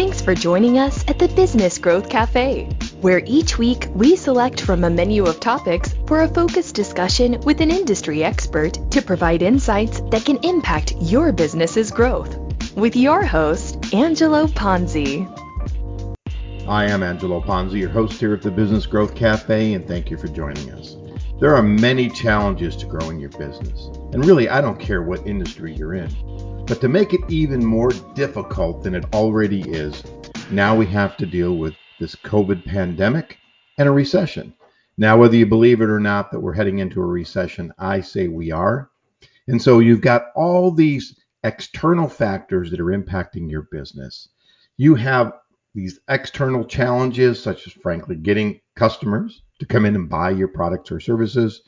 Thanks for joining us at the Business Growth Cafe, where each week we select from a menu of topics for a focused discussion with an industry expert to provide insights that can impact your business's growth. With your host, Angelo Ponzi. I am Angelo Ponzi, your host here at the Business Growth Cafe, and thank you for joining us. There are many challenges to growing your business, and really, I don't care what industry you're in. But to make it even more difficult than it already is, now we have to deal with this COVID pandemic and a recession. Now, whether you believe it or not that we're heading into a recession, I say we are. And so you've got all these external factors that are impacting your business. You have these external challenges, such as, frankly, getting customers to come in and buy your products or services,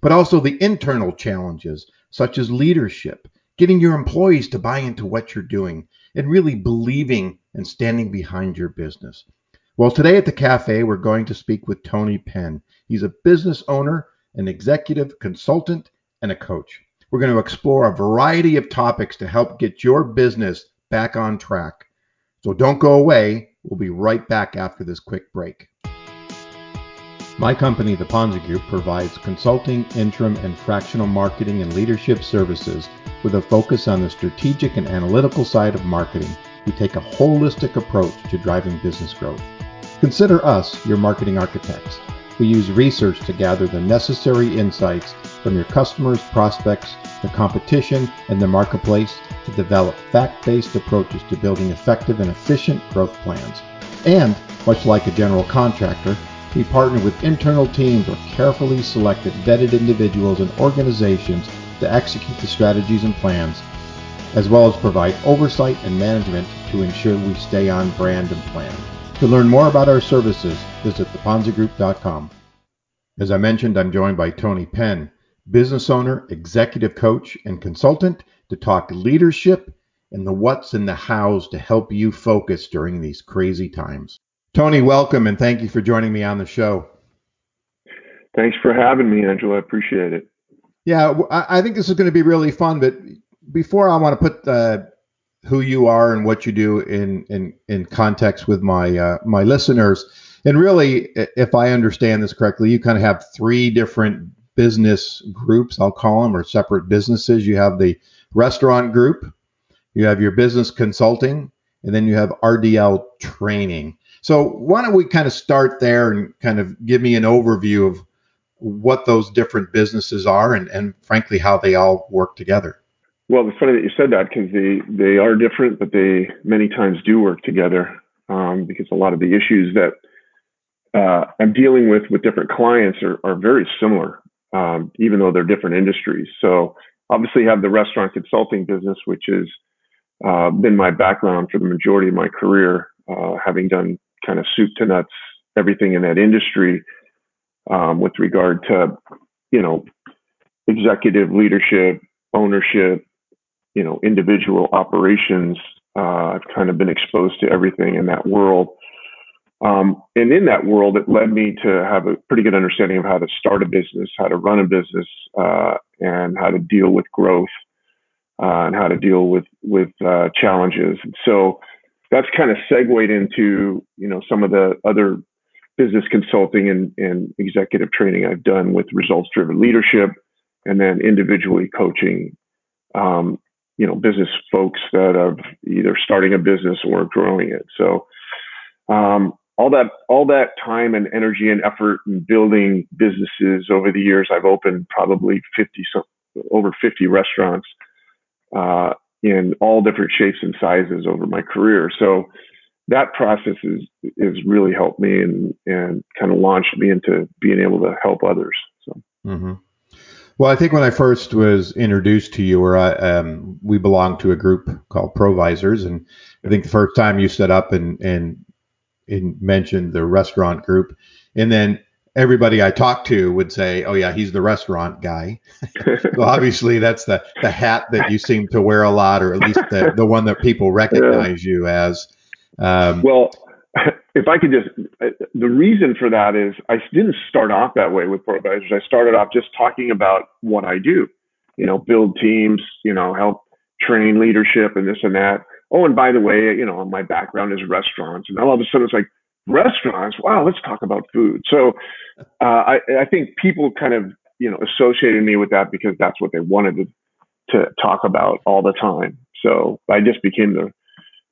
but also the internal challenges, such as leadership getting your employees to buy into what you're doing and really believing and standing behind your business. Well, today at the cafe, we're going to speak with Tony Penn. He's a business owner, an executive consultant, and a coach. We're going to explore a variety of topics to help get your business back on track. So don't go away. We'll be right back after this quick break. My company, the Ponzi Group, provides consulting, interim, and fractional marketing and leadership services with a focus on the strategic and analytical side of marketing. We take a holistic approach to driving business growth. Consider us your marketing architects. We use research to gather the necessary insights from your customers, prospects, the competition, and the marketplace to develop fact based approaches to building effective and efficient growth plans. And, much like a general contractor, we partner with internal teams or carefully selected vetted individuals and organizations to execute the strategies and plans, as well as provide oversight and management to ensure we stay on brand and plan. To learn more about our services, visit theponzigroup.com. As I mentioned, I'm joined by Tony Penn, business owner, executive coach, and consultant to talk leadership and the what's and the how's to help you focus during these crazy times. Tony, welcome and thank you for joining me on the show. Thanks for having me, Angela. I appreciate it. Yeah, I think this is going to be really fun. But before I want to put uh, who you are and what you do in in, in context with my uh, my listeners, and really, if I understand this correctly, you kind of have three different business groups. I'll call them or separate businesses. You have the restaurant group, you have your business consulting, and then you have RDL training. So why don't we kind of start there and kind of give me an overview of what those different businesses are and, and frankly how they all work together. Well, it's funny that you said that because they, they are different, but they many times do work together um, because a lot of the issues that uh, I'm dealing with with different clients are, are very similar, um, even though they're different industries. So obviously have the restaurant consulting business, which has uh, been my background for the majority of my career, uh, having done kind of soup to nuts everything in that industry um, with regard to you know executive leadership, ownership, you know individual operations. Uh, I've kind of been exposed to everything in that world. Um, and in that world, it led me to have a pretty good understanding of how to start a business, how to run a business, uh, and how to deal with growth, uh, and how to deal with with uh, challenges. And so that's kind of segued into you know some of the other business consulting and, and executive training I've done with results driven leadership, and then individually coaching um, you know business folks that are either starting a business or growing it. So um, all that all that time and energy and effort in building businesses over the years, I've opened probably 50 over 50 restaurants. Uh, in all different shapes and sizes over my career. So that process is is really helped me and and kind of launched me into being able to help others. So. Mm-hmm. Well, I think when I first was introduced to you, or I, um, we belong to a group called Provisors, and I think the first time you set up and and and mentioned the restaurant group, and then everybody I talked to would say, "Oh yeah, he's the restaurant guy." so obviously, that's the the hat that you seem to wear a lot, or at least the, the one that people recognize yeah. you as. Um, well, if I could just, the reason for that is I didn't start off that way with Provisors. I started off just talking about what I do. You know, build teams. You know, help train leadership and this and that. Oh, and by the way, you know, my background is restaurants, and all of a sudden it's like restaurants. Wow, let's talk about food. So uh, I, I think people kind of you know associated me with that because that's what they wanted to, to talk about all the time. So I just became the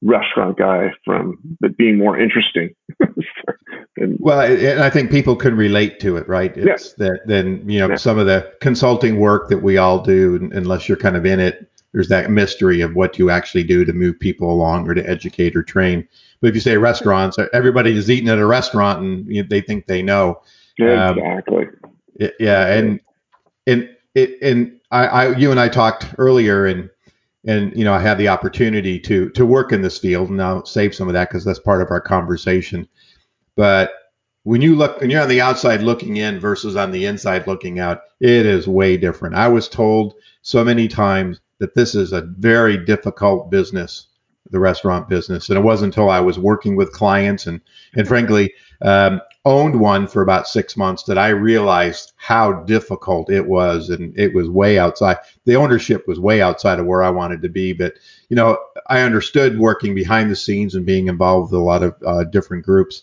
restaurant guy from being more interesting. and, well, and I think people can relate to it, right? It's yeah. that then you know yeah. some of the consulting work that we all do, unless you're kind of in it, there's that mystery of what you actually do to move people along or to educate or train. But if you say restaurants, everybody is eating at a restaurant and you know, they think they know. Yeah, Exactly. Um, yeah, and and it and I, I you and I talked earlier and and you know I had the opportunity to to work in this field and I'll save some of that because that's part of our conversation. But when you look when you're on the outside looking in versus on the inside looking out, it is way different. I was told so many times that this is a very difficult business, the restaurant business, and it wasn't until I was working with clients and and frankly um, owned one for about six months that I realized how difficult it was, and it was way outside. The ownership was way outside of where I wanted to be, but you know, I understood working behind the scenes and being involved with a lot of uh, different groups.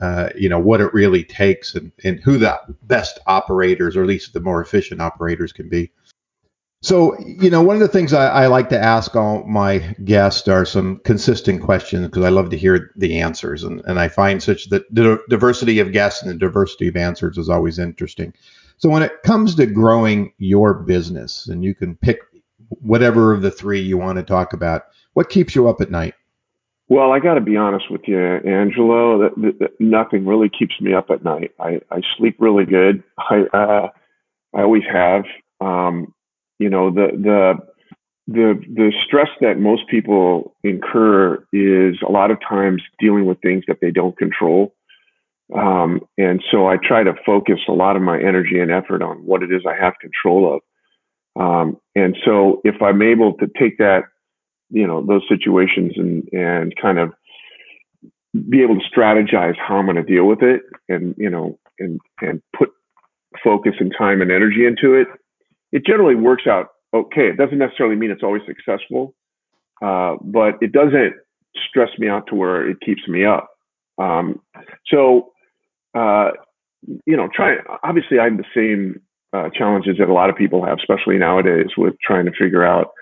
Uh, you know what it really takes and, and who the best operators or at least the more efficient operators can be so, you know, one of the things I, I, like to ask all my guests are some consistent questions because I love to hear the answers. And, and I find such that the diversity of guests and the diversity of answers is always interesting. So, when it comes to growing your business, and you can pick whatever of the three you want to talk about, what keeps you up at night? Well, I got to be honest with you, Angelo. That, that, that, nothing really keeps me up at night. I, I sleep really good. I uh, I always have. Um, you know the the the the stress that most people incur is a lot of times dealing with things that they don't control. Um, and so i try to focus a lot of my energy and effort on what it is i have control of. Um, and so if i'm able to take that you know those situations and and kind of be able to strategize how i'm going to deal with it and you know and and put focus and time and energy into it it generally works out okay. It doesn't necessarily mean it's always successful, uh, but it doesn't stress me out to where it keeps me up. Um, so, uh, you know, try. Obviously, I have the same uh, challenges that a lot of people have, especially nowadays, with trying to figure out,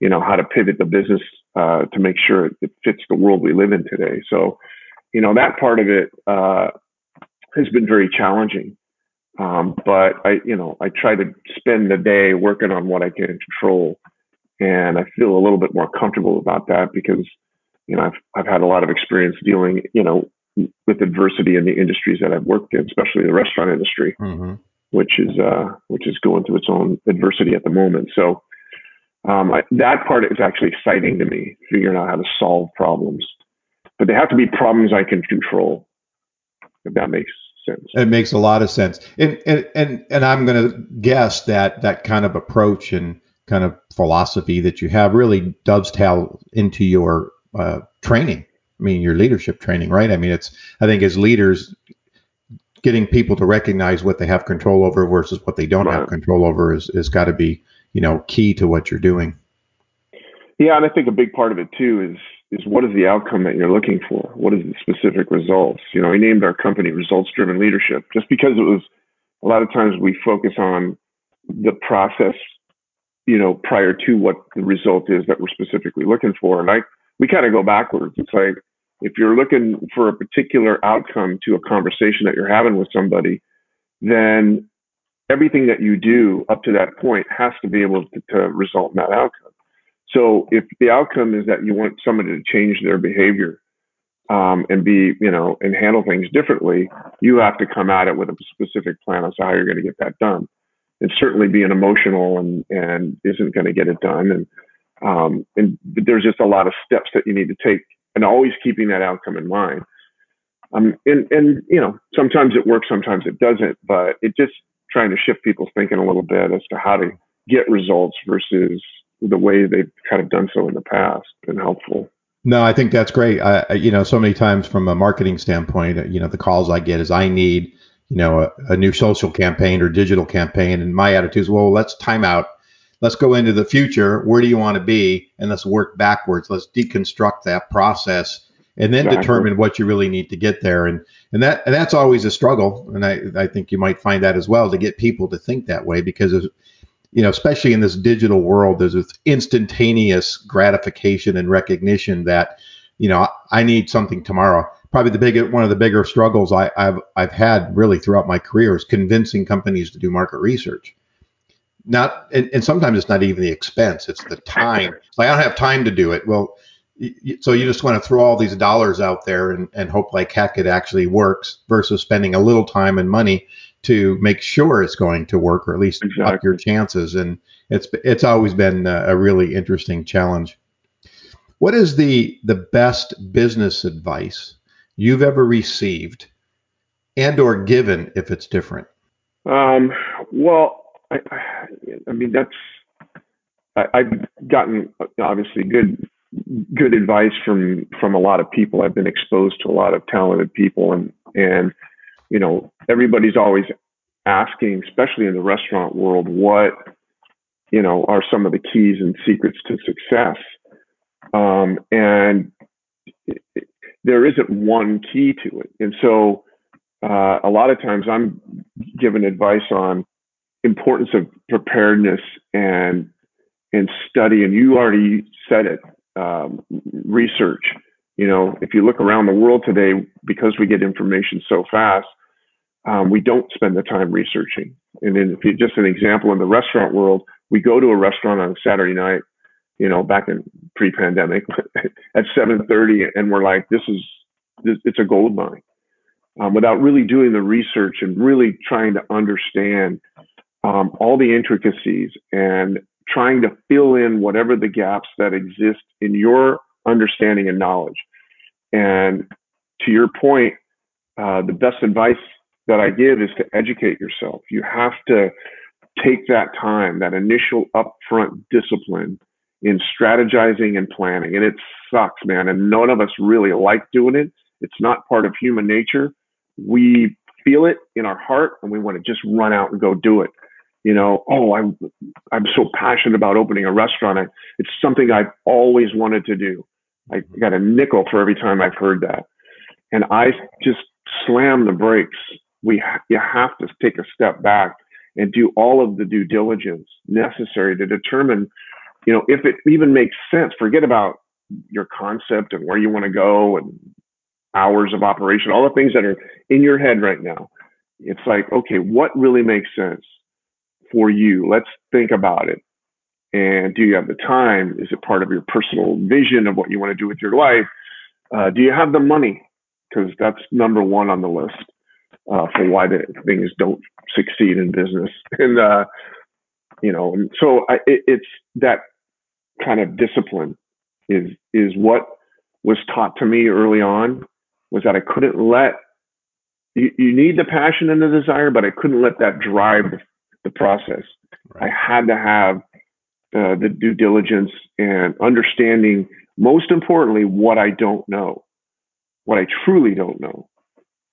you know, how to pivot the business uh, to make sure it fits the world we live in today. So, you know, that part of it uh, has been very challenging. Um, but I, you know, I try to spend the day working on what I can control, and I feel a little bit more comfortable about that because, you know, I've I've had a lot of experience dealing, you know, with adversity in the industries that I've worked in, especially the restaurant industry, mm-hmm. which is uh, which is going through its own adversity at the moment. So um, I, that part is actually exciting to me, figuring out how to solve problems. But they have to be problems I can control, if that makes sense. It makes a lot of sense. And and and, and I'm going to guess that that kind of approach and kind of philosophy that you have really dovetail into your uh, training. I mean, your leadership training, right? I mean, it's I think as leaders, getting people to recognize what they have control over versus what they don't right. have control over is is got to be you know key to what you're doing. Yeah, and I think a big part of it too is is what is the outcome that you're looking for? What is the specific results? You know, we named our company results driven leadership just because it was a lot of times we focus on the process, you know, prior to what the result is that we're specifically looking for. And I we kind of go backwards. It's like if you're looking for a particular outcome to a conversation that you're having with somebody, then everything that you do up to that point has to be able to, to result in that outcome. So if the outcome is that you want somebody to change their behavior um, and be, you know, and handle things differently, you have to come at it with a specific plan as to how you're going to get that done. And certainly being emotional and and isn't going to get it done. And um, and there's just a lot of steps that you need to take, and always keeping that outcome in mind. Um, and and you know, sometimes it works, sometimes it doesn't, but it just trying to shift people's thinking a little bit as to how to get results versus the way they've kind of done so in the past been helpful. No, I think that's great. I, you know, so many times from a marketing standpoint, you know, the calls I get is I need, you know, a, a new social campaign or digital campaign, and my attitude is, well, let's time out. let's go into the future. Where do you want to be? And let's work backwards. Let's deconstruct that process and then exactly. determine what you really need to get there. And and that and that's always a struggle. And I I think you might find that as well to get people to think that way because you know, especially in this digital world, there's this instantaneous gratification and recognition that, you know, I need something tomorrow. Probably the big one of the bigger struggles I, I've I've had really throughout my career is convincing companies to do market research. Not and, and, sometimes it's not even the expense it's the time. Like i don't have time to do it. Well so you just want to throw all these dollars out there and, and hope like heck it actually works versus spending a little time and money to make sure it's going to work or at least exactly. up your chances and it's it's always been a really interesting challenge what is the the best business advice you've ever received and or given if it's different um, well I, I mean that's I, i've gotten obviously good good advice from from a lot of people. I've been exposed to a lot of talented people, and and you know everybody's always asking, especially in the restaurant world, what you know are some of the keys and secrets to success. Um, and there isn't one key to it, and so uh, a lot of times I'm given advice on importance of preparedness and and study. And you already said it um, research. You know, if you look around the world today, because we get information so fast, um, we don't spend the time researching. And then, if you just an example in the restaurant world, we go to a restaurant on a Saturday night, you know, back in pre-pandemic at 7:30, and we're like, "This is, this, it's a gold mine," um, without really doing the research and really trying to understand um, all the intricacies and trying to fill in whatever the gaps that exist in your understanding and knowledge. And to your point, uh, the best advice that I give is to educate yourself. You have to take that time, that initial upfront discipline in strategizing and planning. And it sucks, man. And none of us really like doing it. It's not part of human nature. We feel it in our heart and we want to just run out and go do it you know, oh, I'm I'm so passionate about opening a restaurant. I, it's something I've always wanted to do. I mm-hmm. got a nickel for every time I've heard that, and I just slam the brakes. We you have to take a step back and do all of the due diligence necessary to determine, you know, if it even makes sense. Forget about your concept and where you want to go and hours of operation, all the things that are in your head right now. It's like, okay, what really makes sense? for you. Let's think about it. And do you have the time? Is it part of your personal vision of what you want to do with your life? Uh, do you have the money? Because that's number one on the list uh, for why the things don't succeed in business. And uh, you know, and so I, it, it's that kind of discipline is is what was taught to me early on was that I couldn't let you, you need the passion and the desire, but I couldn't let that drive the process. Right. I had to have uh, the due diligence and understanding, most importantly, what I don't know, what I truly don't know,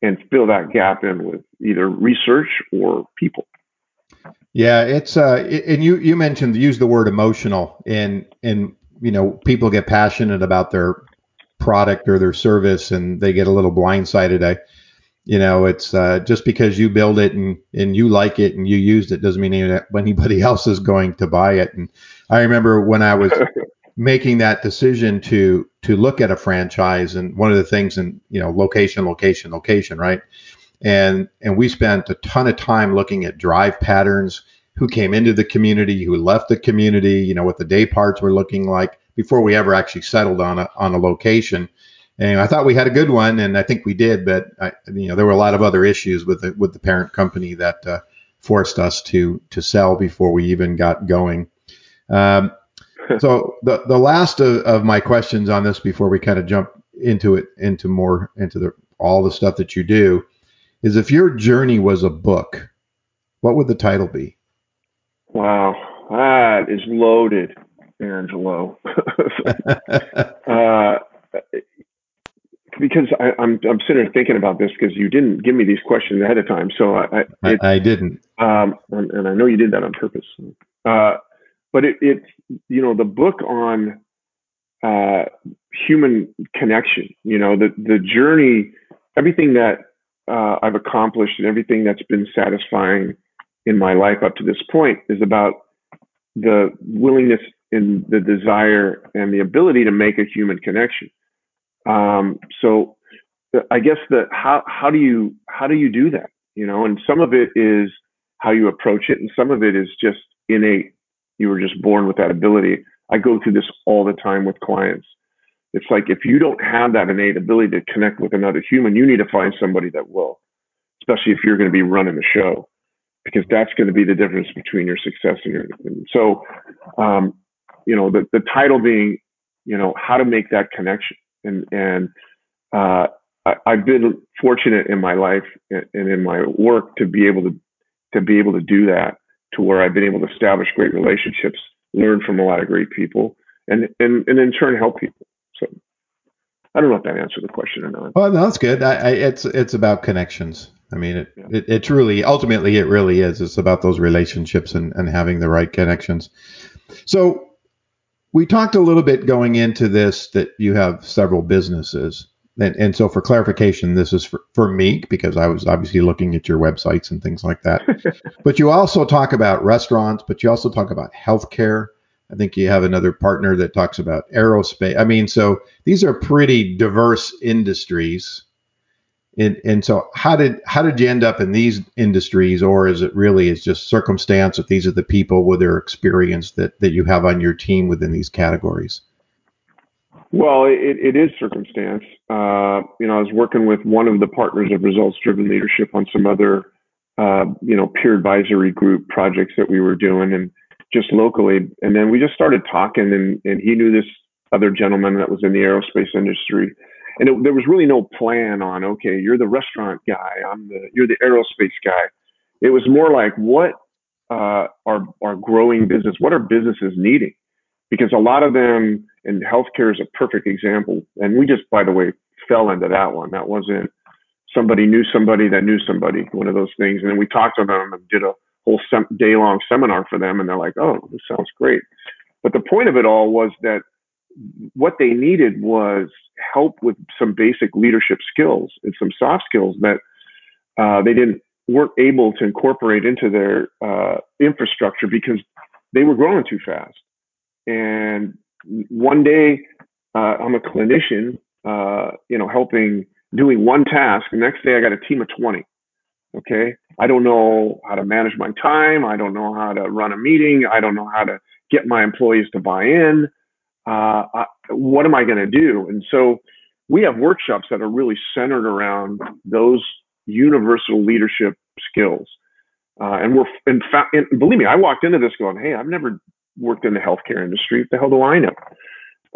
and fill that gap in with either research or people. Yeah, it's uh, and you you mentioned use the word emotional, and and you know people get passionate about their product or their service, and they get a little blindsided. I you know, it's uh, just because you build it and, and you like it and you used it doesn't mean anybody else is going to buy it. And I remember when I was making that decision to to look at a franchise and one of the things in you know location location location right and and we spent a ton of time looking at drive patterns who came into the community who left the community you know what the day parts were looking like before we ever actually settled on a on a location and I thought we had a good one, and I think we did, but I, you know there were a lot of other issues with the with the parent company that uh, forced us to to sell before we even got going. Um, so the the last of, of, my questions on this before we kind of jump into it into more into the all the stuff that you do is if your journey was a book, what would the title be? Wow, that is loaded, Angelo. uh, because I, am I'm, I'm sitting here thinking about this because you didn't give me these questions ahead of time. So I I, it, I didn't. Um, and, and, I know you did that on purpose. Uh, but it, it, you know, the book on uh, human connection, you know, the the journey, everything that uh, I've accomplished and everything that's been satisfying in my life up to this point is about the willingness and the desire and the ability to make a human connection. Um, so I guess that how how do you how do you do that? You know, and some of it is how you approach it, and some of it is just innate. You were just born with that ability. I go through this all the time with clients. It's like if you don't have that innate ability to connect with another human, you need to find somebody that will, especially if you're going to be running the show, because that's going to be the difference between your success and your. And so, um, you know, the the title being, you know, how to make that connection, and and uh, I, I've been fortunate in my life and in my work to be able to to be able to do that to where I've been able to establish great relationships, learn from a lot of great people, and and and in turn help people. So I don't know if that answered the question or not. Well, no, that's good. I, I, it's it's about connections. I mean, it, yeah. it it truly, ultimately, it really is. It's about those relationships and and having the right connections. So we talked a little bit going into this that you have several businesses. And, and so for clarification, this is for, for me because I was obviously looking at your websites and things like that. but you also talk about restaurants, but you also talk about healthcare. I think you have another partner that talks about aerospace. I mean, so these are pretty diverse industries. And, and so how did how did you end up in these industries or is it really is just circumstance that these are the people with their experience that, that you have on your team within these categories? Well, it, it is circumstance. Uh, you know, I was working with one of the partners of Results Driven Leadership on some other, uh, you know, peer advisory group projects that we were doing, and just locally. And then we just started talking, and and he knew this other gentleman that was in the aerospace industry, and it, there was really no plan on. Okay, you're the restaurant guy. I'm the you're the aerospace guy. It was more like what uh, are are growing business? What are businesses needing? Because a lot of them and healthcare is a perfect example. And we just, by the way, fell into that one. That wasn't somebody knew somebody that knew somebody, one of those things. And then we talked to them and did a whole sem- day long seminar for them. And they're like, oh, this sounds great. But the point of it all was that what they needed was help with some basic leadership skills and some soft skills that uh, they didn't weren't able to incorporate into their uh, infrastructure because they were growing too fast. And one day uh, I'm a clinician, uh, you know, helping doing one task. The next day I got a team of 20. Okay. I don't know how to manage my time. I don't know how to run a meeting. I don't know how to get my employees to buy in. Uh, I, what am I going to do? And so we have workshops that are really centered around those universal leadership skills. Uh, and we're, in fact, and believe me, I walked into this going, Hey, I've never worked in the healthcare industry. What the hell do I know?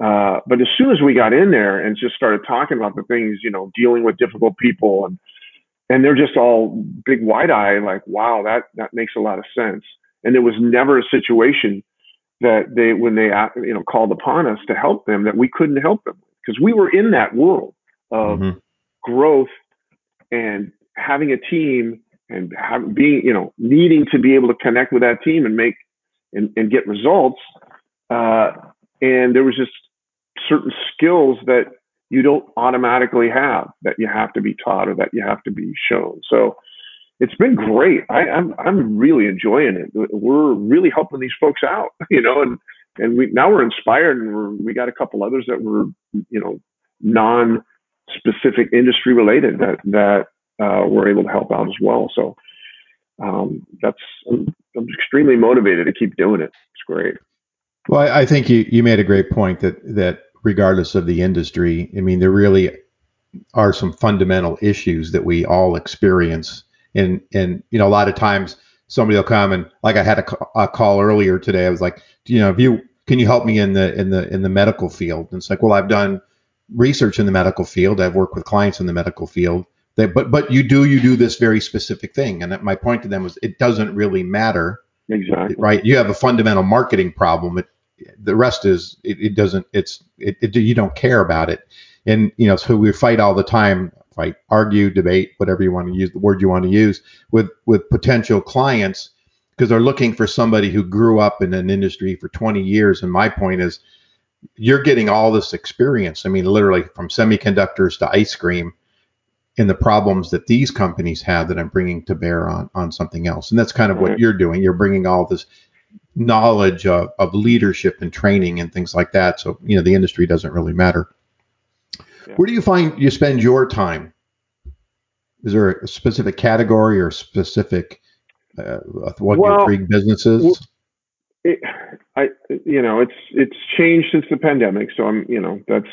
Uh, but as soon as we got in there and just started talking about the things, you know, dealing with difficult people and and they're just all big wide eye, like, wow, that that makes a lot of sense. And there was never a situation that they, when they, you know, called upon us to help them, that we couldn't help them because we were in that world of mm-hmm. growth and having a team and have, being, you know, needing to be able to connect with that team and make and, and get results. Uh, and there was just certain skills that you don't automatically have that you have to be taught or that you have to be shown. So it's been great. I, am I'm, I'm really enjoying it. We're really helping these folks out, you know, and and we now we're inspired and we're, we got a couple others that were you know non specific industry related that that uh, we're able to help out as well. So um, that's I'm, extremely motivated to keep doing it. It's great. Well, I think you, you made a great point that that regardless of the industry, I mean, there really are some fundamental issues that we all experience. And and you know, a lot of times somebody will come and like I had a, a call earlier today. I was like, you know, if you can you help me in the in the in the medical field? And it's like, well, I've done research in the medical field. I've worked with clients in the medical field. They, but but you do you do this very specific thing, and my point to them was it doesn't really matter. Exactly. Right. You have a fundamental marketing problem. It, the rest is it, it doesn't. It's it, it, you don't care about it, and you know so we fight all the time. Fight, argue, debate, whatever you want to use, the word you want to use with with potential clients because they're looking for somebody who grew up in an industry for 20 years. And my point is, you're getting all this experience. I mean, literally from semiconductors to ice cream and the problems that these companies have that I'm bringing to bear on on something else. And that's kind of right. what you're doing. You're bringing all this knowledge of, of leadership and training and things like that. So, you know, the industry doesn't really matter. Yeah. Where do you find you spend your time? Is there a specific category or specific uh, what well, your three businesses? It, I, you know, it's it's changed since the pandemic. So I'm, you know, that's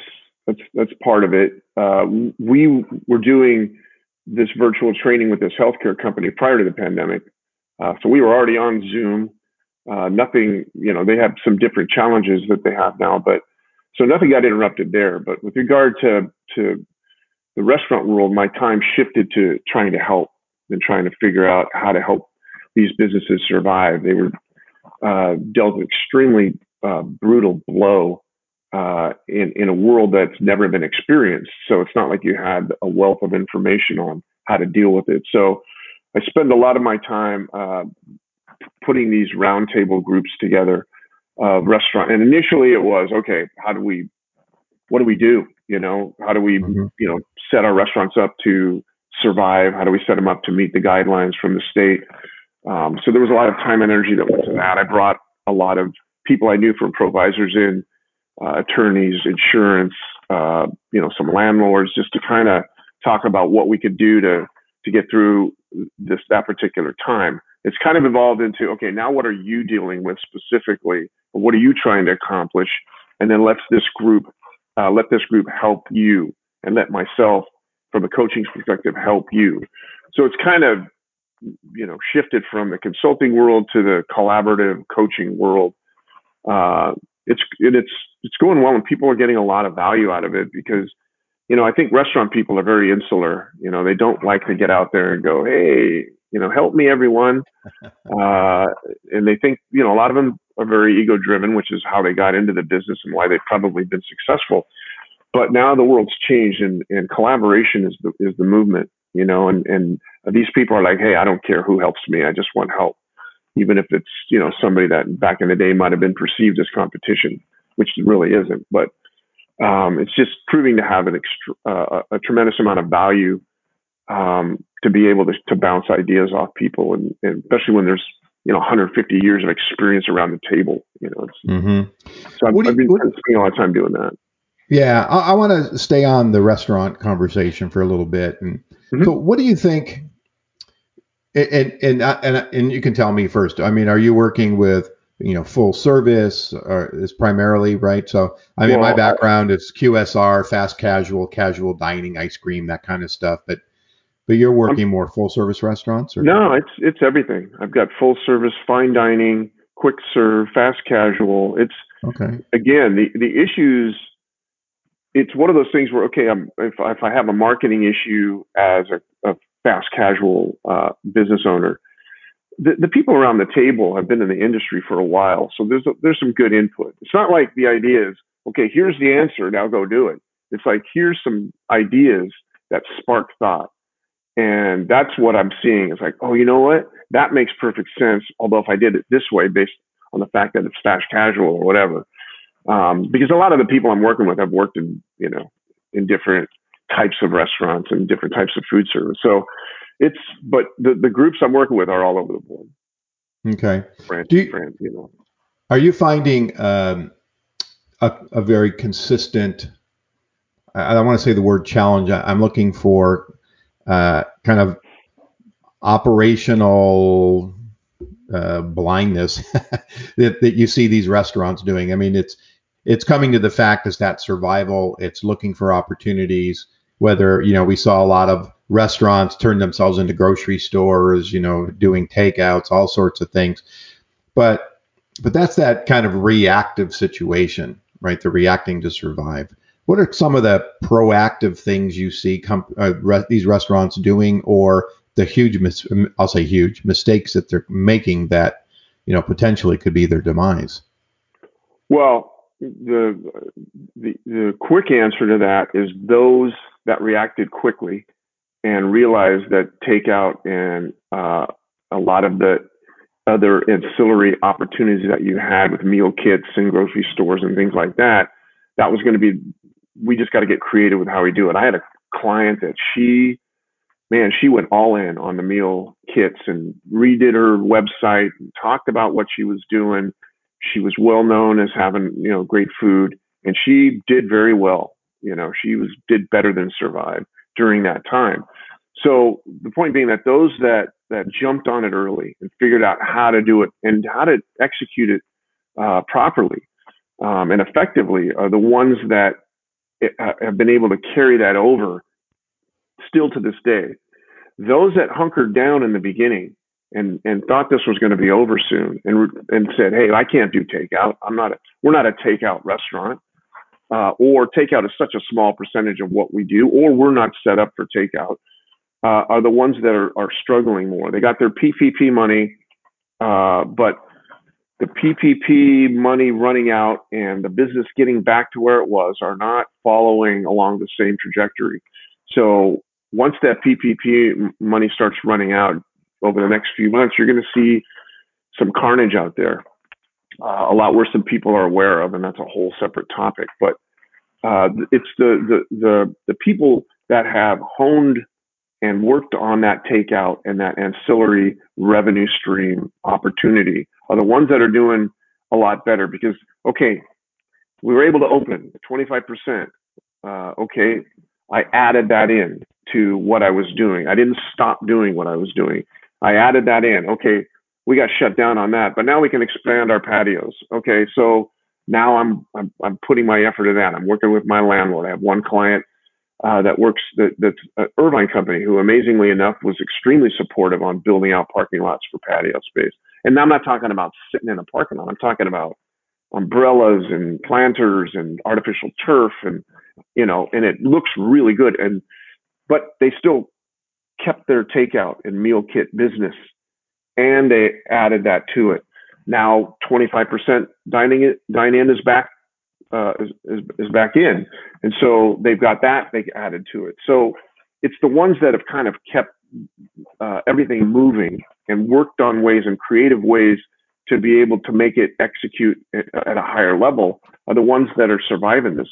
that's that's part of it. Uh, we were doing this virtual training with this healthcare company prior to the pandemic, uh, so we were already on Zoom. Uh, nothing, you know, they have some different challenges that they have now, but so nothing got interrupted there. But with regard to to the restaurant world, my time shifted to trying to help and trying to figure out how to help these businesses survive. They were uh, dealt an extremely uh, brutal blow uh, in in a world that's never been experienced. So it's not like you had a wealth of information on how to deal with it. So I spend a lot of my time uh, putting these roundtable groups together of restaurant. And initially it was okay. How do we? What do we do? You know, how do we mm-hmm. you know set our restaurants up to survive? How do we set them up to meet the guidelines from the state? Um, so there was a lot of time and energy that went into that. I brought a lot of people I knew from Provisors in, uh, attorneys, insurance, uh, you know, some landlords, just to kind of talk about what we could do to to get through this that particular time. It's kind of evolved into okay, now what are you dealing with specifically? What are you trying to accomplish? And then let's this group uh, let this group help you, and let myself, from a coaching perspective, help you. So it's kind of you know shifted from the consulting world to the collaborative coaching world. Uh, it's it's it's going well, and people are getting a lot of value out of it because you know I think restaurant people are very insular. You know they don't like to get out there and go, hey, you know, help me, everyone. Uh, and they think you know a lot of them are very ego driven, which is how they got into the business and why they've probably been successful. But now the world's changed, and, and collaboration is the is the movement you know, and, and these people are like, Hey, I don't care who helps me. I just want help. Even if it's, you know, somebody that back in the day might have been perceived as competition, which it really isn't, but, um, it's just proving to have an extra, uh, a tremendous amount of value, um, to be able to, to bounce ideas off people and, and especially when there's, you know 150 years of experience around the table you know mm-hmm. so I've, you, I've been what, spending a lot of time doing that yeah i, I want to stay on the restaurant conversation for a little bit and Mm-hmm. So, what do you think? And and and and you can tell me first. I mean, are you working with you know full service or is primarily right? So, I mean, well, my background is QSR, fast casual, casual dining, ice cream, that kind of stuff. But but you're working I'm, more full service restaurants? Or? No, it's it's everything. I've got full service, fine dining, quick serve, fast casual. It's okay. Again, the the issues it's one of those things where okay, I'm, if if I have a marketing issue as a, a fast casual uh, business owner, the, the people around the table have been in the industry for a while, so there's a, there's some good input. It's not like the idea is okay, here's the answer, now go do it. It's like here's some ideas that spark thought, and that's what I'm seeing. It's like oh, you know what, that makes perfect sense. Although if I did it this way, based on the fact that it's fast casual or whatever, um, because a lot of the people I'm working with have worked in you know in different types of restaurants and different types of food service. So it's but the the groups I'm working with are all over the board. Okay. France, you, France, you know. Are you finding um, a, a very consistent? I don't want to say the word challenge. I'm looking for uh, kind of operational uh, blindness that, that you see these restaurants doing. I mean, it's it's coming to the fact is that survival. It's looking for opportunities. Whether you know, we saw a lot of restaurants turn themselves into grocery stores. You know, doing takeouts, all sorts of things. But but that's that kind of reactive situation, right? The reacting to survive. What are some of the proactive things you see com- uh, re- these restaurants doing, or the huge, mis- I'll say huge mistakes that they're making that you know potentially could be their demise? Well, the, the, the quick answer to that is those that reacted quickly and realized that takeout and uh, a lot of the other ancillary opportunities that you had with meal kits and grocery stores and things like that, that was going to be, we just got to get creative with how we do it. I had a client that she, man, she went all in on the meal kits and redid her website and talked about what she was doing. She was well known as having, you know, great food and she did very well. You know, she was, did better than survive during that time. So the point being that those that that jumped on it early and figured out how to do it and how to execute it uh, properly um, and effectively are the ones that uh, have been able to carry that over still to this day. Those that hunkered down in the beginning and and thought this was going to be over soon and and said, "Hey, I can't do takeout. I'm not a we're not a takeout restaurant." Uh, or takeout is such a small percentage of what we do, or we're not set up for takeout uh, are the ones that are, are struggling more. They got their PPP money, uh, but the PPP money running out and the business getting back to where it was are not following along the same trajectory. So once that PPP money starts running out over the next few months, you're going to see some carnage out there. Uh, a lot worse than people are aware of, and that's a whole separate topic. But uh, it's the, the the the people that have honed and worked on that takeout and that ancillary revenue stream opportunity are the ones that are doing a lot better because okay we were able to open 25% uh, okay i added that in to what i was doing. I didn't stop doing what i was doing. I added that in. Okay we got shut down on that but now we can expand our patios. Okay so now i'm i'm, I'm putting my effort in that i'm working with my landlord i have one client uh, that works that that's an Irvine company who amazingly enough was extremely supportive on building out parking lots for patio space. And I'm not talking about sitting in a parking lot. I'm talking about umbrellas and planters and artificial turf and you know, and it looks really good. And but they still kept their takeout and meal kit business and they added that to it. Now 25% dining dine in is back uh, is, is, is back in. And so they've got that they added to it. So it's the ones that have kind of kept uh, everything moving and worked on ways and creative ways to be able to make it execute at, at a higher level are the ones that are surviving this.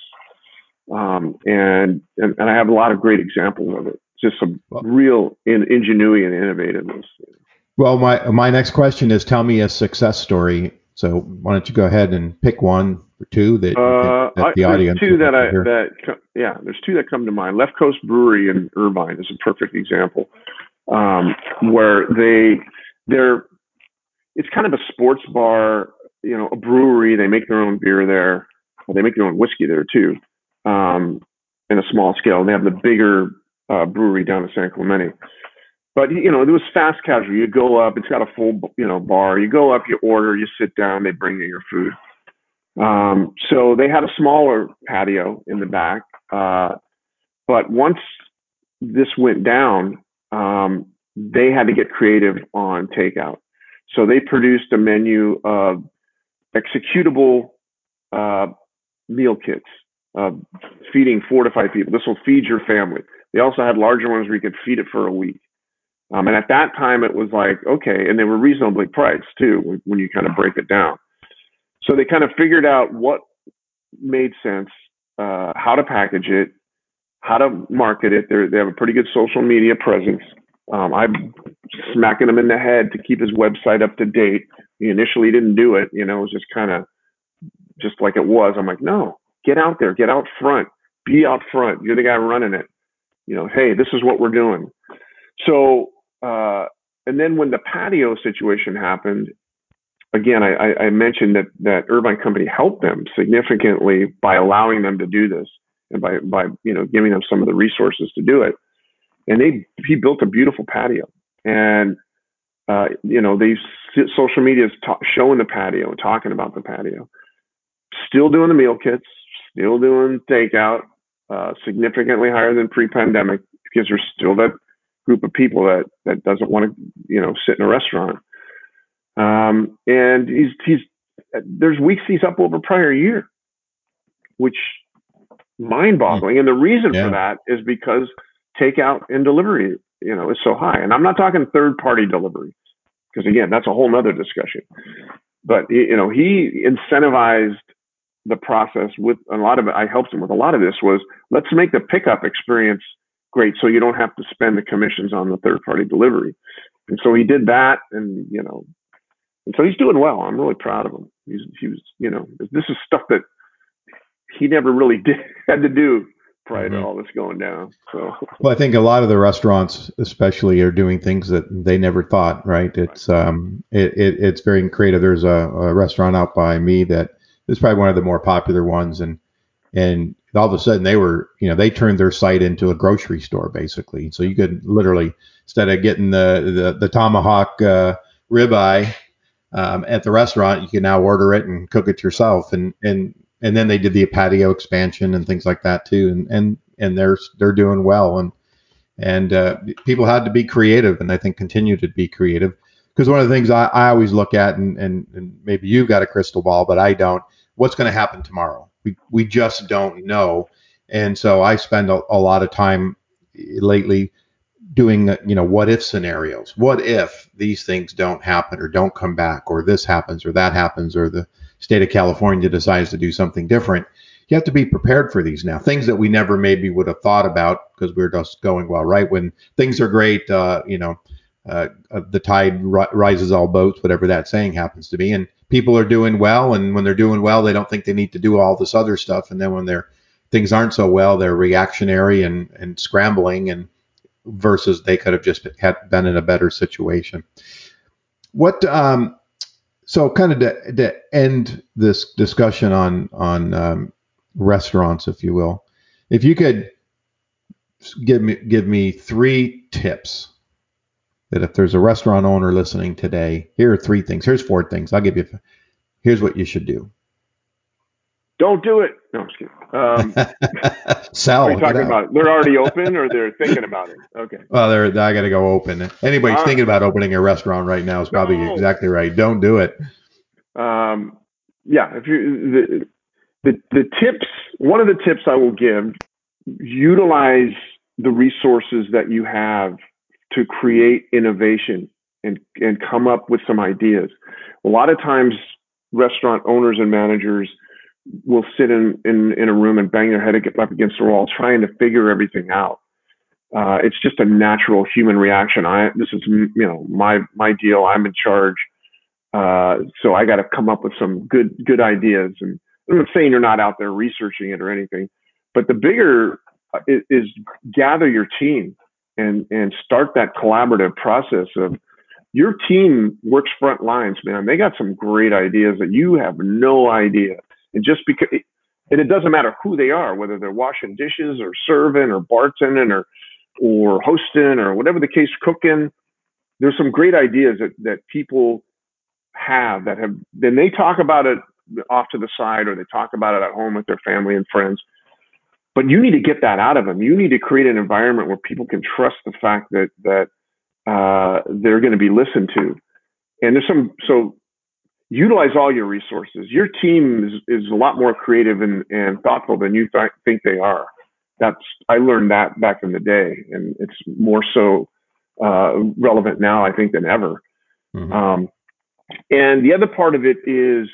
Um, and, and, and I have a lot of great examples of it. Just some well, real in, ingenuity and innovativeness. Well, my my next question is: Tell me a success story. So why don't you go ahead and pick one or two that, uh, that the I, audience two that I hear. that yeah, there's two that come to mind. Left Coast Brewery in Irvine is a perfect example, um, where they they're it's kind of a sports bar, you know, a brewery. They make their own beer there. They make their own whiskey there too, um, in a small scale. And they have the bigger uh, brewery down in San Clemente. But you know, it was fast casual. You go up, it's got a full you know bar. You go up, you order, you sit down, they bring you your food. Um, so they had a smaller patio in the back. Uh, but once this went down, um, they had to get creative on takeout. So they produced a menu of executable uh, meal kits, uh, feeding four to five people. This will feed your family. They also had larger ones where you could feed it for a week. Um, and at that time, it was like, okay, and they were reasonably priced too when, you kind of break it down. So they kind of figured out what made sense, uh, how to package it, how to market it. They're, they have a pretty good social media presence. Um, I'm smacking him in the head to keep his website up to date. He initially didn't do it, you know, it was just kind of just like it was. I'm like, no, get out there, get out front, be out front. You're the guy running it. You know, hey, this is what we're doing. So, uh, and then when the patio situation happened, again, I, I mentioned that that Irvine Company helped them significantly by allowing them to do this and by by you know giving them some of the resources to do it. And they he built a beautiful patio, and uh, you know they social media is ta- showing the patio and talking about the patio. Still doing the meal kits, still doing takeout, uh, significantly higher than pre-pandemic because there's still that group of people that that doesn't want to you know sit in a restaurant um, and he's he's there's weeks he's up over prior year, which mind-boggling. And the reason yeah. for that is because takeout and delivery, you know, is so high. And I'm not talking third-party delivery. because again, that's a whole nother discussion. But you know, he incentivized the process with a lot of it. I helped him with a lot of this was let's make the pickup experience great, so you don't have to spend the commissions on the third party delivery. And so he did that, and you know, and so he's doing well. I'm really proud of him. He's he was you know this is stuff that he never really did had to do prior mm-hmm. to all this going down. So well, I think a lot of the restaurants, especially, are doing things that they never thought. Right? It's um it, it it's very creative. There's a, a restaurant out by me that is probably one of the more popular ones, and and all of a sudden they were you know they turned their site into a grocery store basically. So you could literally instead of getting the the, the tomahawk uh, ribeye um, at the restaurant, you can now order it and cook it yourself. And and and then they did the patio expansion and things like that too. And and and they're they're doing well. And and uh, people had to be creative, and I think continue to be creative. Because one of the things I, I always look at, and, and, and maybe you've got a crystal ball, but I don't. What's going to happen tomorrow? We we just don't know. And so I spend a, a lot of time lately doing you know what if scenarios. What if these things don't happen or don't come back or this happens or that happens or the state of california decides to do something different. You have to be prepared for these now. Things that we never maybe would have thought about because we are just going well right? When things are great uh, you know uh, uh, the tide rises all boats whatever that saying happens to be. And people are doing well and when they're doing well they don't think they need to do all this other stuff and then when they're things aren't so well they're reactionary and and scrambling and versus they could have just had been in a better situation. What um, so kind of to, to end this discussion on on um, restaurants, if you will, if you could give me give me three tips that if there's a restaurant owner listening today, here are three things. Here's four things. I'll give you. Here's what you should do. Don't do it. No, I'm just kidding. Um, Sell. What are you talking about? They're already open, or they're thinking about it. Okay. Well, they're. I got to go open. Anybody's uh, thinking about opening a restaurant right now is probably no. exactly right. Don't do it. Um, yeah. If you the, the the tips, one of the tips I will give, utilize the resources that you have to create innovation and and come up with some ideas. A lot of times, restaurant owners and managers will sit in, in, in a room and bang their head up against the wall trying to figure everything out. Uh, it's just a natural human reaction. I this is you know my my deal. I'm in charge, uh, so I got to come up with some good good ideas. And I'm not saying you're not out there researching it or anything, but the bigger uh, is, is gather your team and and start that collaborative process of your team works front lines, man. They got some great ideas that you have no idea and just because, and it doesn't matter who they are, whether they're washing dishes or serving or bartending or, or hosting or whatever the case, cooking. There's some great ideas that, that people have that have, then they talk about it off to the side or they talk about it at home with their family and friends. But you need to get that out of them. You need to create an environment where people can trust the fact that, that, uh, they're going to be listened to. And there's some, so utilize all your resources. Your team is, is a lot more creative and, and thoughtful than you th- think they are. That's I learned that back in the day, and it's more so uh, relevant now, I think, than ever. Mm-hmm. Um, and the other part of it is,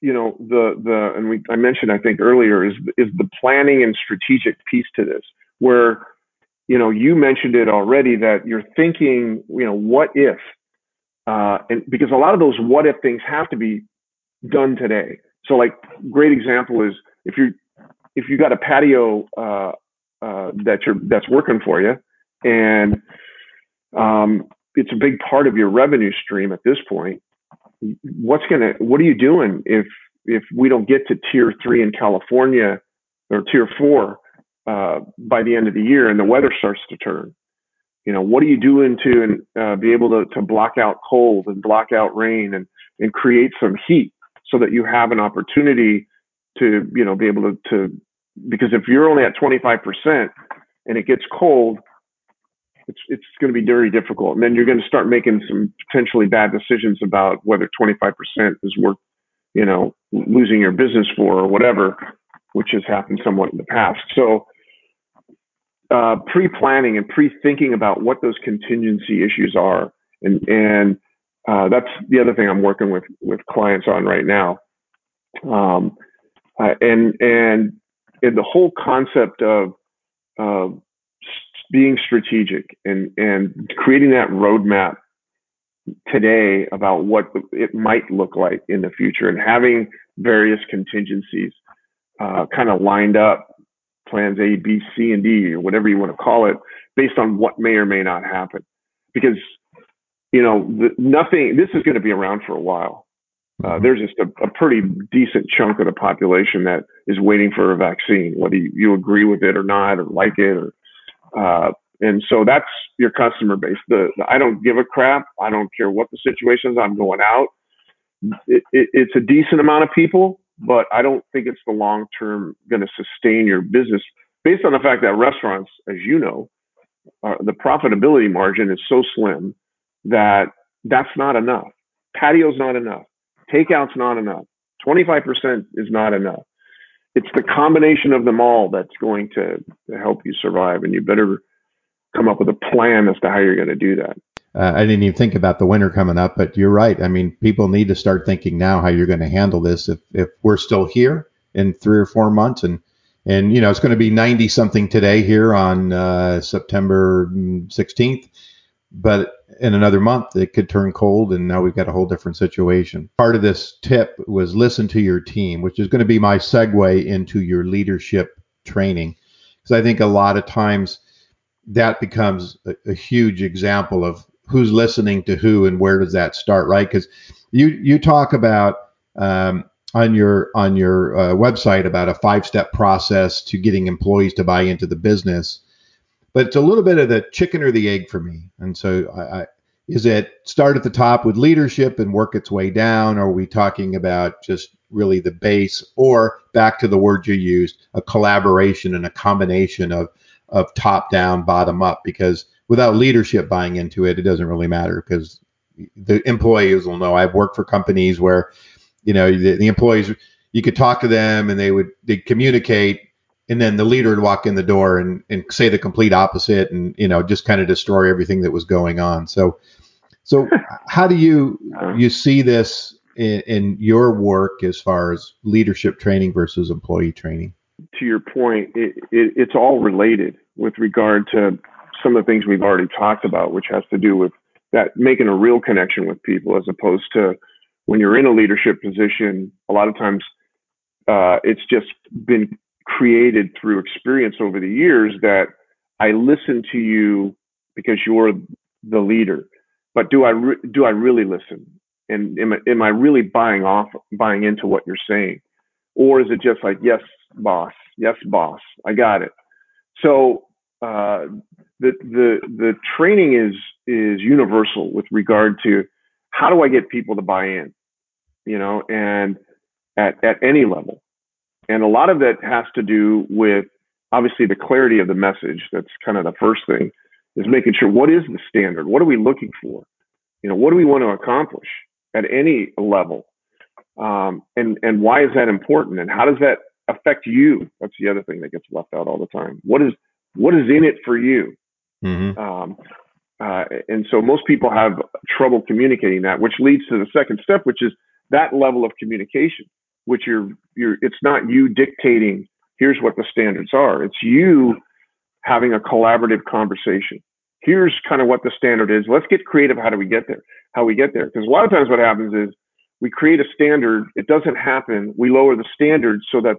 you know, the the and we I mentioned I think earlier is is the planning and strategic piece to this, where you know you mentioned it already that you're thinking, you know, what if uh, and because a lot of those what if things have to be done today. So like great example is if you if you got a patio uh, uh, that you're that's working for you, and um, it's a big part of your revenue stream at this point. What's gonna what are you doing if if we don't get to tier three in California or tier four uh, by the end of the year and the weather starts to turn? you know, what are you doing to uh, be able to, to block out cold and block out rain and, and create some heat so that you have an opportunity to, you know, be able to, to because if you're only at 25% and it gets cold, it's, it's going to be very difficult. And then you're going to start making some potentially bad decisions about whether 25% is worth, you know, losing your business for or whatever, which has happened somewhat in the past. So, uh, pre-planning and pre-thinking about what those contingency issues are and and uh, that's the other thing I'm working with with clients on right now. Um, uh, and and and the whole concept of uh, being strategic and and creating that roadmap today about what it might look like in the future and having various contingencies uh, kind of lined up plans A, B, C, and D, or whatever you want to call it, based on what may or may not happen. Because, you know, the, nothing, this is going to be around for a while. Uh, mm-hmm. there's just a, a, pretty decent chunk of the population that is waiting for a vaccine, whether you, you agree with it or not, or like it, or, uh, and so that's your customer base. The, the, I don't give a crap. I don't care what the situation is. I'm going out. It, it, it's a decent amount of people, but I don't think it's the long term going to sustain your business based on the fact that restaurants, as you know, the profitability margin is so slim that that's not enough. Patio's not enough. Takeout's not enough. 25% is not enough. It's the combination of them all that's going to, to help you survive, and you better come up with a plan as to how you're going to do that. Uh, I didn't even think about the winter coming up, but you're right. I mean, people need to start thinking now how you're going to handle this if, if we're still here in three or four months. And, and you know, it's going to be 90 something today here on uh, September 16th, but in another month it could turn cold and now we've got a whole different situation. Part of this tip was listen to your team, which is going to be my segue into your leadership training. Because I think a lot of times that becomes a, a huge example of who's listening to who and where does that start, right? Because you you talk about um, on your on your uh, website about a five step process to getting employees to buy into the business, but it's a little bit of the chicken or the egg for me. And so, I, I, is it start at the top with leadership and work its way down? Or are we talking about just really the base, or back to the word you used, a collaboration and a combination of of top down, bottom up? Because without leadership buying into it, it doesn't really matter because the employees will know. I've worked for companies where, you know, the, the employees, you could talk to them and they would they communicate, and then the leader would walk in the door and, and say the complete opposite, and you know, just kind of destroy everything that was going on. So, so how do you you see this in, in your work as far as leadership training versus employee training? To your point, it, it, it's all related with regard to some of the things we've already talked about, which has to do with that making a real connection with people as opposed to when you're in a leadership position, a lot of times uh, it's just been created through experience over the years that I listen to you because you're the leader. But do I re- do I really listen? And am I, am I really buying off, buying into what you're saying, or is it just like yes, boss, yes, boss, I got it? So uh, the the the training is is universal with regard to how do I get people to buy in, you know, and at at any level, and a lot of that has to do with obviously the clarity of the message. That's kind of the first thing is making sure what is the standard, what are we looking for, you know, what do we want to accomplish at any level, um, and and why is that important, and how does that affect you? That's the other thing that gets left out all the time. What is what is in it for you? Mm-hmm. Um, uh, and so most people have trouble communicating that, which leads to the second step, which is that level of communication, which you're, you're, it's not you dictating, here's what the standards are. It's you having a collaborative conversation. Here's kind of what the standard is. Let's get creative. How do we get there? How we get there? Because a lot of times what happens is we create a standard. It doesn't happen. We lower the standard so that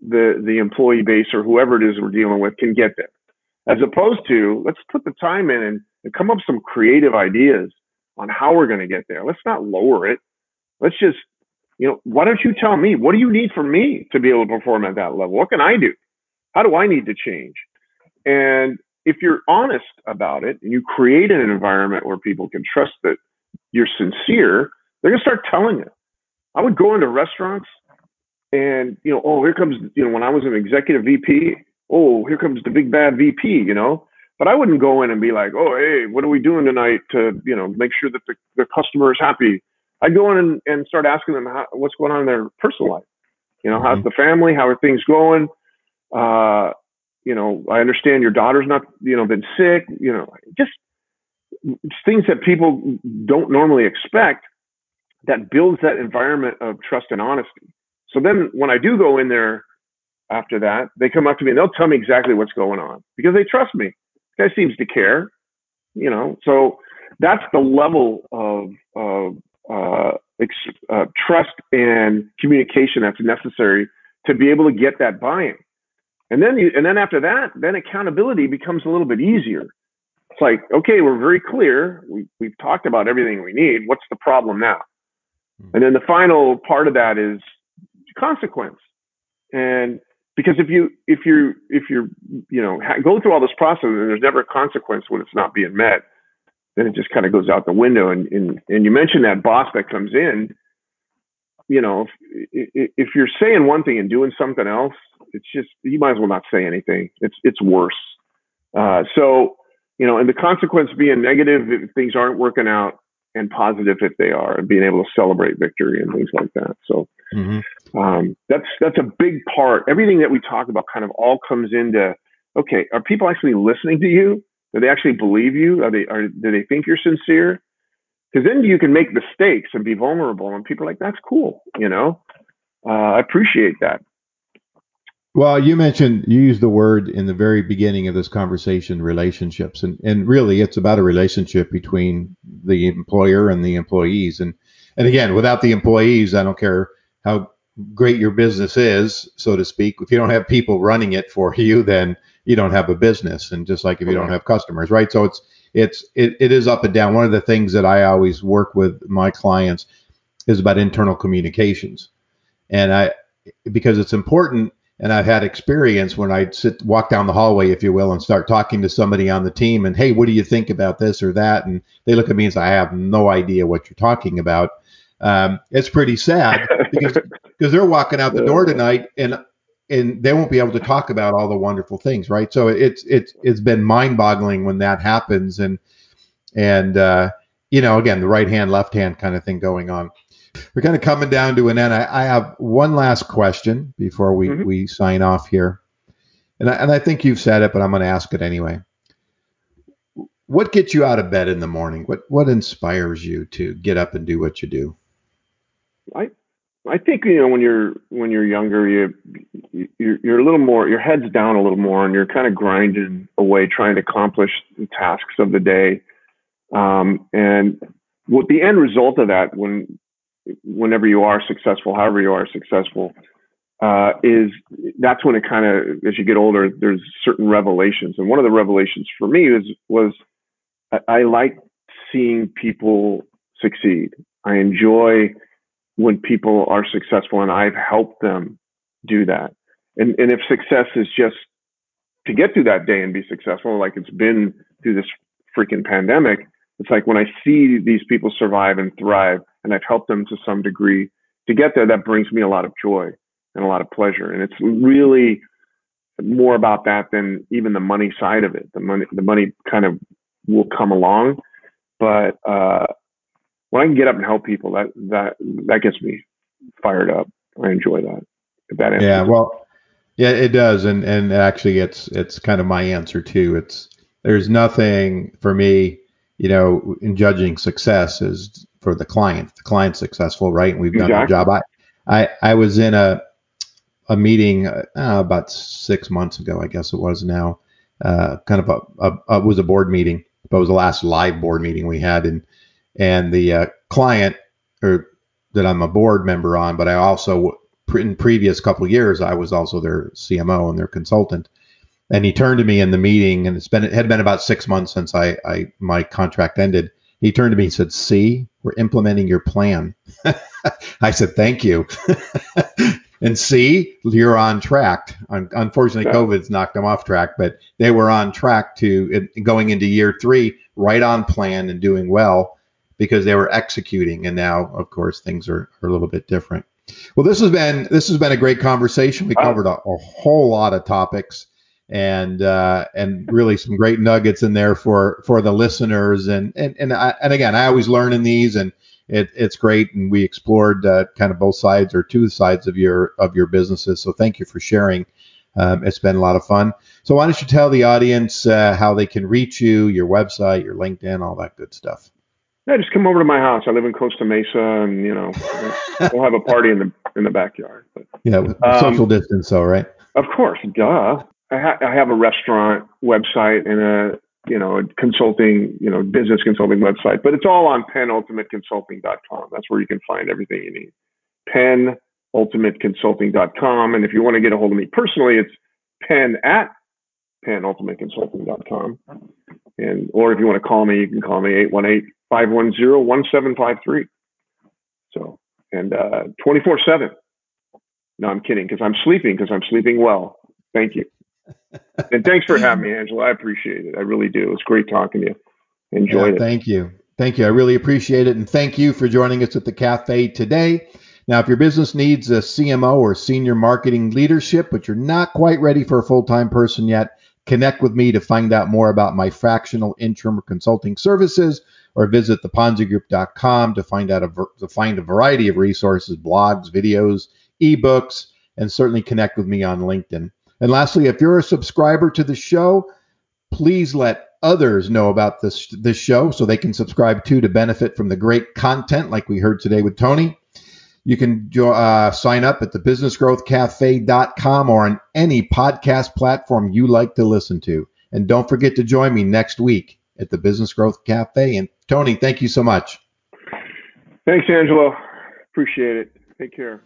the, the employee base or whoever it is we're dealing with can get there as opposed to let's put the time in and, and come up with some creative ideas on how we're going to get there. Let's not lower it. Let's just, you know, why don't you tell me what do you need from me to be able to perform at that level? What can I do? How do I need to change? And if you're honest about it and you create an environment where people can trust that you're sincere, they're to start telling you. I would go into restaurants and, you know, oh, here comes, you know, when I was an executive VP, oh, here comes the big bad VP, you know. But I wouldn't go in and be like, oh, hey, what are we doing tonight to, you know, make sure that the, the customer is happy. I'd go in and, and start asking them how, what's going on in their personal life. You know, mm-hmm. how's the family? How are things going? Uh, you know, I understand your daughter's not, you know, been sick. You know, just things that people don't normally expect that builds that environment of trust and honesty. So then when I do go in there after that, they come up to me and they'll tell me exactly what's going on because they trust me. This guy seems to care, you know. So that's the level of, of uh, ex- uh, trust and communication that's necessary to be able to get that buy-in. And then you, and then after that, then accountability becomes a little bit easier. It's like, okay, we're very clear. We, we've talked about everything we need. What's the problem now? Hmm. And then the final part of that is consequence. And because if you if you if you're you know go through all this process and there's never a consequence when it's not being met, then it just kind of goes out the window. And and and you mentioned that boss that comes in, you know, if, if you're saying one thing and doing something else, it's just you might as well not say anything. It's it's worse. Uh, so you know, and the consequence being negative if things aren't working out, and positive if they are, and being able to celebrate victory and things like that. So mm-hmm. um, that's that's a big part. Everything that we talk about kind of all comes into okay. Are people actually listening to you? Do they actually believe you? Are they are do they think you're sincere? Because then you can make mistakes and be vulnerable, and people are like, "That's cool," you know. Uh, I appreciate that. Well, you mentioned you used the word in the very beginning of this conversation, relationships, and and really it's about a relationship between the employer and the employees, and and again, without the employees, I don't care how great your business is, so to speak. If you don't have people running it for you, then you don't have a business, and just like if you don't have customers, right? So it's it's it, it is up and down. One of the things that I always work with my clients is about internal communications, and I because it's important and I've had experience when I sit walk down the hallway, if you will, and start talking to somebody on the team and hey, what do you think about this or that? And they look at me and say, I have no idea what you're talking about. Um, it's pretty sad because because they're walking out the door tonight and and they won't be able to talk about all the wonderful things, right? So it's it's it's been mind-boggling when that happens and and uh, you know again the right hand left hand kind of thing going on we're kind of coming down to an end. I, I have one last question before we, mm-hmm. we sign off here. And I, and I think you've said it, but I'm going to ask it anyway. What gets you out of bed in the morning? What what inspires you to get up and do what you do? I I think you know when you're when you're younger, you you're, you're a little more your head's down a little more, and you're kind of grinding away trying to accomplish the tasks of the day. Um, and what the end result of that, when whenever you are successful, however you are successful, uh, is that's when it kind of, as you get older, there's certain revelations. And one of the revelations for me is, was I, I like seeing people succeed. I enjoy when people are successful and I've helped them do that. And, and if success is just to get through that day and be successful, like it's been through this freaking pandemic, it's like when I see these people survive and thrive, and I've helped them to some degree to get there, that brings me a lot of joy and a lot of pleasure. And it's really more about that than even the money side of it. The money, the money kind of will come along, but uh, when I can get up and help people, that that that gets me fired up. I enjoy that. that yeah, well, yeah, it does, and and actually, it's it's kind of my answer too. It's there's nothing for me, you know, in judging success is for the client. The client's successful, right? And we've done exactly. our job. I, I, I was in a, a meeting uh, about six months ago, I guess it was now, uh, kind of a, a, a, was a board meeting, but it was the last live board meeting we had. And, and the uh, client or that I'm a board member on, but I also, in previous couple years, I was also their CMO and their consultant. And he turned to me in the meeting, and it's been it had been about six months since I, I my contract ended. He turned to me and said, "See, we're implementing your plan." I said, "Thank you." and see, you're on track. Unfortunately, COVID's knocked them off track, but they were on track to going into year three, right on plan and doing well because they were executing. And now, of course, things are, are a little bit different. Well, this has been this has been a great conversation. We covered a, a whole lot of topics and uh, and really some great nuggets in there for for the listeners. And and and, I, and again, I always learn in these, and it, it's great. And we explored uh, kind of both sides or two sides of your of your businesses. So thank you for sharing. Um, it's been a lot of fun. So why don't you tell the audience uh, how they can reach you, your website, your LinkedIn, all that good stuff. Yeah, just come over to my house. I live in Costa Mesa, and you know, we'll have a party in the in the backyard. But, yeah, with um, social distance, though, right? Of course, duh. I, ha- I have a restaurant website and a you know a consulting you know business consulting website, but it's all on penultimateconsulting.com. That's where you can find everything you need. Penultimateconsulting.com, and if you want to get a hold of me personally, it's pen at penultimateconsulting.com. And or if you want to call me, you can call me 818-510-1753. So and uh 24-7. No, I'm kidding, because I'm sleeping, because I'm sleeping well. Thank you. and thanks for having me, Angelo. I appreciate it. I really do. It's great talking to you. Enjoyed yeah, it. Thank you. Thank you. I really appreciate it. And thank you for joining us at the cafe today. Now, if your business needs a CMO or senior marketing leadership, but you're not quite ready for a full time person yet, connect with me to find out more about my fractional interim consulting services or visit theponzigroup.com to find out a, to find a variety of resources, blogs, videos, ebooks, and certainly connect with me on LinkedIn. And lastly, if you're a subscriber to the show, please let others know about this this show so they can subscribe too to benefit from the great content like we heard today with Tony. You can uh, sign up at thebusinessgrowthcafe.com or on any podcast platform you like to listen to. And don't forget to join me next week at the Business Growth Cafe. And Tony, thank you so much. Thanks, Angelo. Appreciate it. Take care.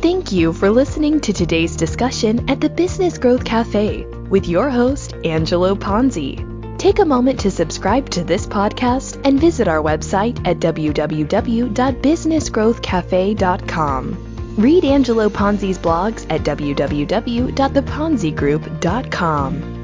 Thank you for listening to today's discussion at the Business Growth Cafe with your host, Angelo Ponzi. Take a moment to subscribe to this podcast and visit our website at www.businessgrowthcafe.com. Read Angelo Ponzi's blogs at www.theponzigroup.com.